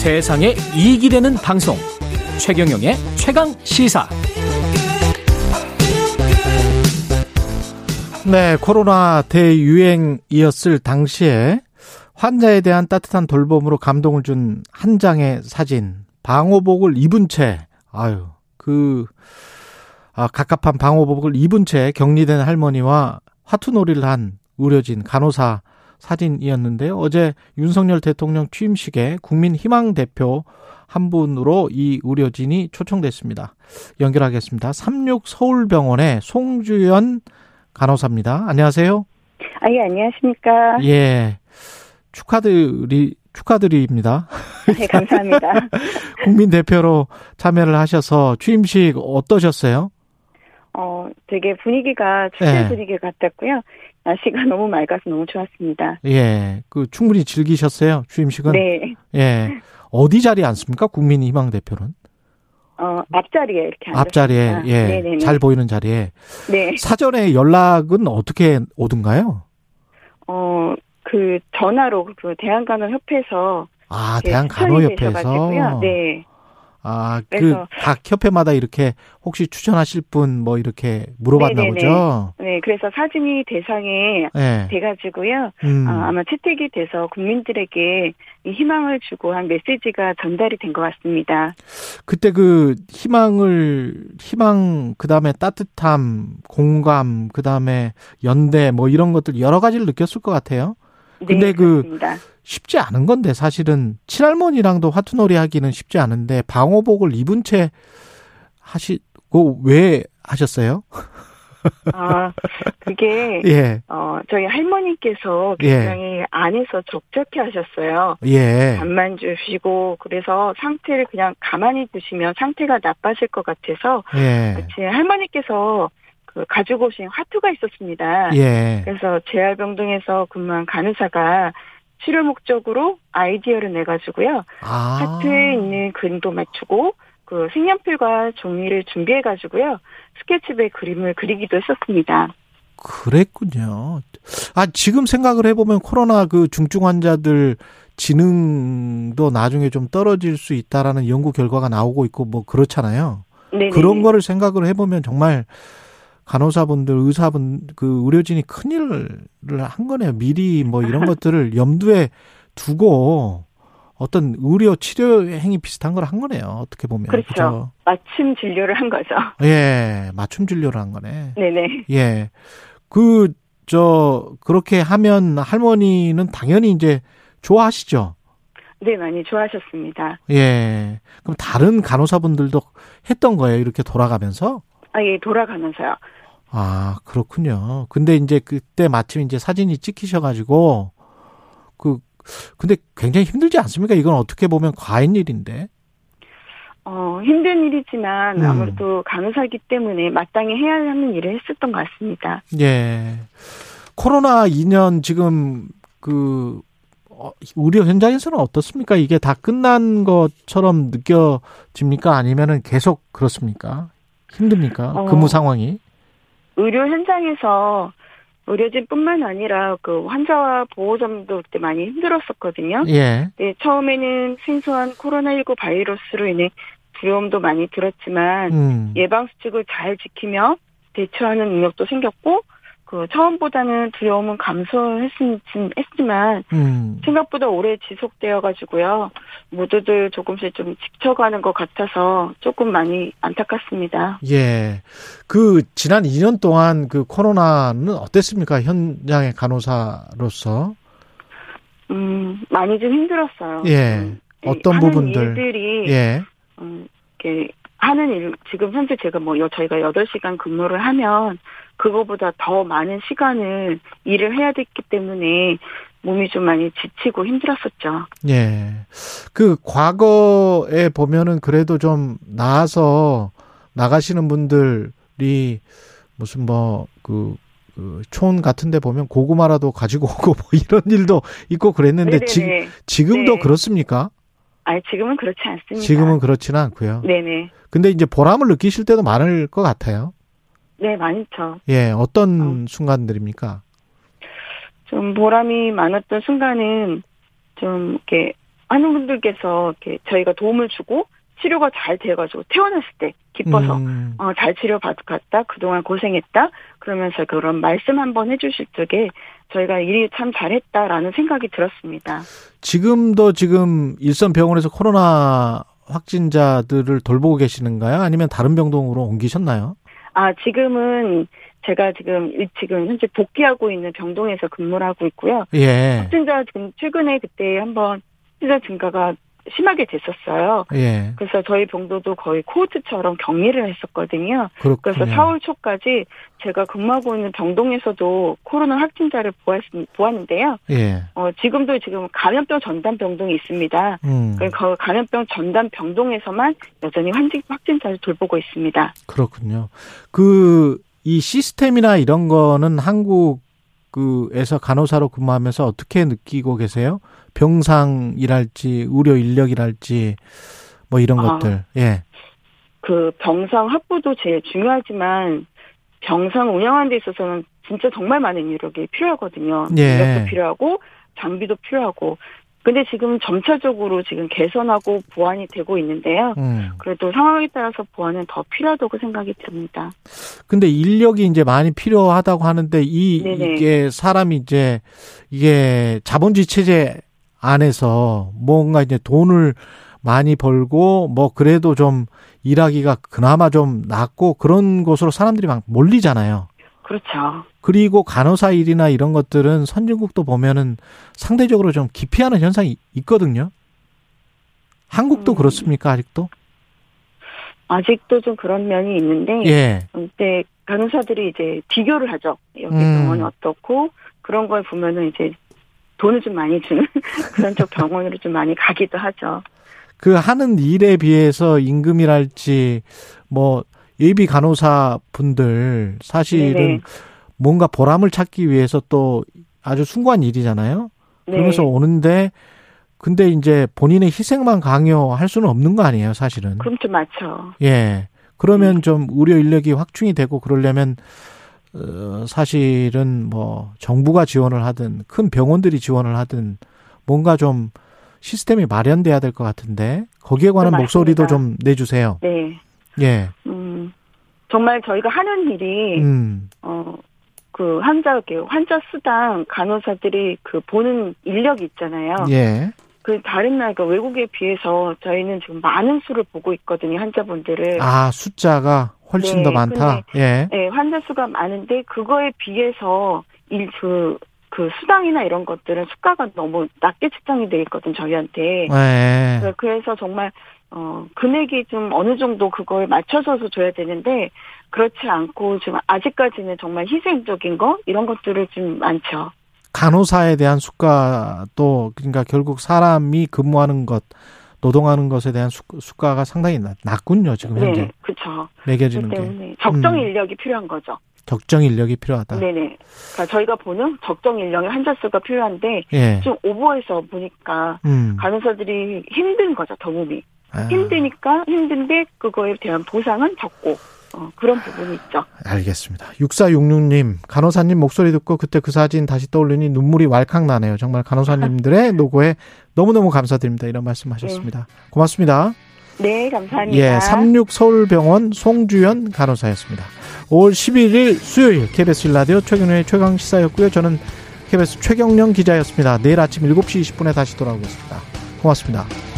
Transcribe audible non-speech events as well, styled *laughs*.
세상에 이익이 되는 방송. 최경영의 최강 시사. 네, 코로나 대유행이었을 당시에 환자에 대한 따뜻한 돌봄으로 감동을 준 한 장의 사진, 방호복을 입은 채, 아유, 그, 아, 갑갑한 방호복을 입은 채 격리된 할머니와 화투놀이를 한 의료진, 간호사 사진이었는데요. 어제 윤석열 대통령 취임식에 국민 희망 대표 한 분으로 이 의료진이 초청됐습니다. 연결하겠습니다. 36 서울병원의 송주연 간호사입니다. 안녕하세요. 아, 예, 안녕하십니까. 예. 축하드리, 축하드립니다. 네, 감사합니다. *laughs* 국민 대표로 참여를 하셔서 취임식 어떠셨어요? 어, 되게 분위기가 축제 네. 분위기 같았고요. 날씨가 *laughs* 너무 맑아서 너무 좋았습니다. 예. 그 충분히 즐기셨어요? 취임식은? 네. 예. 어디 자리에 앉습니까? 국민 희망 대표는? 어, 앞자리에 이렇게 앞자리에, 앉았습니다. 예. 네네네. 잘 보이는 자리에. 네. 사전에 연락은 어떻게 오든가요? 어, 그 전화로 그 대한간호협회에서 아, 대한간호협회에서. 네. 아, 그, 그래서- 각 협회마다 이렇게 혹시 추천하실 분 뭐 이렇게 물어봤나 네네네. 보죠? 네, 그래서 사진이 대상에 예. 돼가지고요. 음. 아, 아마 채택이 돼서 국민들에게 이 희망을 주고 한 메시지가 전달이 된 것 같습니다. 그때 그 희망을 희망 그 다음에 따뜻함, 공감, 그 다음에 연대 뭐 이런 것들 여러 가지를 느꼈을 것 같아요. 근데 네, 그- 그렇습니다. 쉽지 않은 건데 사실은 친할머니랑도 화투놀이 하기는 쉽지 않은데 방호복을 입은 채 하시고 왜 하셨어요? *laughs* 아, 그게 예. 어, 저희 할머니께서 예. 굉장히 안에서 적적해 하셨어요. 예. 잠만 주시고, 그래서 상태를 그냥 가만히 두시면 상태가 나빠질 것 같아서, 예. 제 할머니께서 그 가지고 오신 화투가 있었습니다. 예. 그래서 재활병동에서 근무한 간호사가 치료 목적으로 아이디어를 내가지고요. 아. 하트에 있는 그림도 맞추고, 그 색연필과 종이를 준비해가지고요. 스케치북에 그림을 그리기도 했었습니다. 그랬군요. 아, 지금 생각을 해보면 코로나 그 중증 환자들 지능도 나중에 좀 떨어질 수 있다라는 연구 결과가 나오고 있고 뭐 그렇잖아요. 네네. 그런 거를 생각을 해보면 정말 간호사분들, 의사분, 그 의료진이 큰일을 한 거네요. 미리 뭐 이런 *laughs* 것들을 염두에 두고 어떤 의료 치료 행위 비슷한 걸 한 거네요. 어떻게 보면. 그렇죠. 그죠? 맞춤 진료를 한 거죠. 예, 맞춤 진료를 한 거네. 네네. 예. 그, 저, 그렇게 하면 할머니는 당연히 이제 좋아하시죠? 네, 많이 좋아하셨습니다. 예. 그럼 다른 간호사분들도 했던 거예요? 이렇게 돌아가면서? 아, 예, 돌아가면서요. 아, 그렇군요. 근데 이제 그때 마침 이제 사진이 찍히셔가지고, 그, 근데 굉장히 힘들지 않습니까? 이건 어떻게 보면 과인 일인데. 어, 힘든 일이지만 음. 아무래도 간호사기 때문에 마땅히 해야 하는 일을 했었던 것 같습니다. 예. 코로나 2년 지금 그 어, 의료 현장에서는 어떻습니까? 이게 다 끝난 것처럼 느껴집니까? 아니면은 계속 그렇습니까? 힘듭니까? 어. 근무 상황이? 의료 현장에서 의료진뿐만 아니라 그 환자와 보호자도 그때 많이 힘들었었거든요. 예. 네, 처음에는 생소한 코로나19 바이러스로 인해 두려움도 많이 들었지만 음. 예방 수칙을 잘 지키며 대처하는 능력도 생겼고 그 처음보다는 두려움은 감소했지만 음. 생각보다 오래 지속되어 가지고요 모두들 조금씩 좀 지쳐가는 것 같아서 조금 많이 안타깝습니다. 예. 그 지난 2년 동안 그 코로나는 어땠습니까? 현장의 간호사로서. 음 많이 좀 힘들었어요. 예. 음, 어떤 부분들? 일들이 예. 음, 이렇게 하는 일, 지금 현재 제가 뭐, 여- 저희가 8시간 근무를 하면, 그거보다 더 많은 시간을 일을 해야 됐기 때문에, 몸이 좀 많이 지치고 힘들었었죠. 예. 그 과거에 보면은 그래도 좀 나아서 나가시는 분들이 무슨 뭐그 그촌 같은 데 보면 고구마라도 가지고 오고 뭐 이런 일도 있고 그랬는데 지, 네네네. 지 금도 네. 그렇습니까? 아니, 지금은 그렇지 않습니다. 지금은 그렇지는 않고요. 네네. 근데 이제 보람을 느끼실 때도 많을 것 같아요. 네, 많죠. 예, 어떤 어. 순간들입니까? 좀 보람이 많았던 순간은, 좀, 이렇게, 많은 분들께서 이렇게 저희가 도움을 주고 치료가 잘 돼가지고 퇴원했을 때 기뻐서 음. 어, 잘 치료받았다 그동안 고생했다 그러면서 그런 말씀 한번 해주실 적에 저희가 일이 참 잘했다라는 생각이 들었습니다. 지금도 지금 일선 병원에서 코로나 확진자들을 돌보고 계시는가요? 아니면 다른 병동으로 옮기셨나요? 아 지금은 제가 지금 일- 지금 현재 복귀하고 있는 병동에서 근무를 하고 있고요. 예. 확진자 지금 최근에 그때 한번 확진자 증가가 심하게 됐었어요. 예. 그래서 저희 병도도 거의 코호트처럼 격리를 했었거든요. 그렇군요. 그래서 4월 초까지 제가 근무하고 있는 병동에서도 코로나 확진자를 보았, 보았는데요. 예. 어, 지금도 지금 감염병 전담 병동이 있습니다. 음. 그 거- 감염병 전담 병동에서만 여전히 환진, 확진자를 돌보고 있습니다. 그렇군요. 그, 이 시스템이나 이런 거는 한국, 그에서 간호사로 근무하면서 어떻게 느끼고 계세요? 병상이랄지, 의료 인력이랄지, 뭐 이런 아. 것들. 예. 그 병상 확보도 제일 중요하지만 병상 운영하는 데 있어서는 진짜 정말 많은 인력이 필요하거든요. 예. 인력도 필요하고 장비도 필요하고. 근데 지금 점차적으로 지금 개선하고 보완이 되고 있는데요. 음. 그래도 상황에 따라서 보완은 더 필요하다고 생각이 듭니다. 근데 인력이 이제 많이 필요하다고 하는데 이 네네. 이게 사람이 이제 이게 자본주의 체제 안에서 뭔가 이제 돈을 많이 벌고 뭐 그래도 좀 일하기가 그나마 좀 낫고 그런 곳으로 사람들이 막 몰리잖아요. 그렇죠. 그리고 간호사 일이나 이런 것들은 선진국도 보면은 상대적으로 좀 기피하는 현상이 있거든요. 한국도 음. 그렇습니까 아직도? 아직도 좀 그런 면이 있는데 예. 근데 간호사들이 이제 비교를 하죠. 여기 음. 병원이 어떻고 그런 걸 보면은 이제 돈을 좀 많이 주는 *laughs* 그런 쪽 병원으로 좀 많이 가기도 하죠. 그 하는 일에 비해서 임금이랄지 뭐 예비 간호사 분들 사실은 네네. 뭔가 보람을 찾기 위해서 또 아주 숭고한 일이잖아요. 네. 그러면서 오는데 근데 이제 본인의 희생만 강요할 수는 없는 거 아니에요, 사실은. 그럼 좀 맞죠. 예. 그러면 음. 좀 의료 인력이 확충이 되고 그러려면 어 사실은 뭐 정부가 지원을 하든 큰 병원들이 지원을 하든 뭔가 좀 시스템이 마련돼야 될 것 같은데 거기에 관한 네, 목소리도. 좀 내주세요. 네. 예. 음. 정말 저희가 하는 일이 음. 어. 그 환자 이렇게 환자 수당 간호사들이 그 보는 인력이 있잖아요. 예. 그 다른 나라 그 외국에 비해서 저희는 지금 많은 수를 보고 있거든요 환자분들을. 아 숫자가 훨씬 네, 더 많다. 예. 네, 환자 수가 많은데 그거에 비해서 일그 그 수당이나 이런 것들은 수가가 너무 낮게 책정이 돼 있거든 저희한테. 예. 네, 그래서 정말 어 금액이 좀 어느 정도 그걸 맞춰서서 줘야 되는데 그렇지 않고 지금 아직까지는 정말 희생적인 거 이런 것들을 좀 많죠. 간호사에 대한 수가도 그러니까 결국 사람이 근무하는 것 노동하는 것에 대한 수, 수가가 상당히 낮, 낮군요 지금 현재 네, 그렇죠. 매겨지는 게 때문에 적정 음. 인력이 필요한 거죠. 적정 인력이 필요하다. 네네. 그러니까 저희가 보는 적정 인력의 환자 수가 필요한데 예. 좀 오버해서 보니까 음. 간호사들이 힘든 거죠, 더 몸이. 아, 힘드니까 힘든데 그거에 대한 보상은 적고 어, 그런 부분이 있죠. 알겠습니다. 6466님, 간호사님 목소리 듣고 그때 그 사진 다시 떠올리니 눈물이 왈칵 나네요. 정말 간호사님들의 *laughs* 노고에 너무너무 감사드립니다. 이런 말씀 하셨습니다. 고맙습니다. 네, 감사합니다. 예, 36 서울병원 송주연 간호사였습니다. 5월 11일 수요일 KBS 일라디오 최경련의 최강 시사였고요. 저는 KBS 최경련 기자였습니다. 내일 아침 7시 20분에 다시 돌아오겠습니다. 고맙습니다.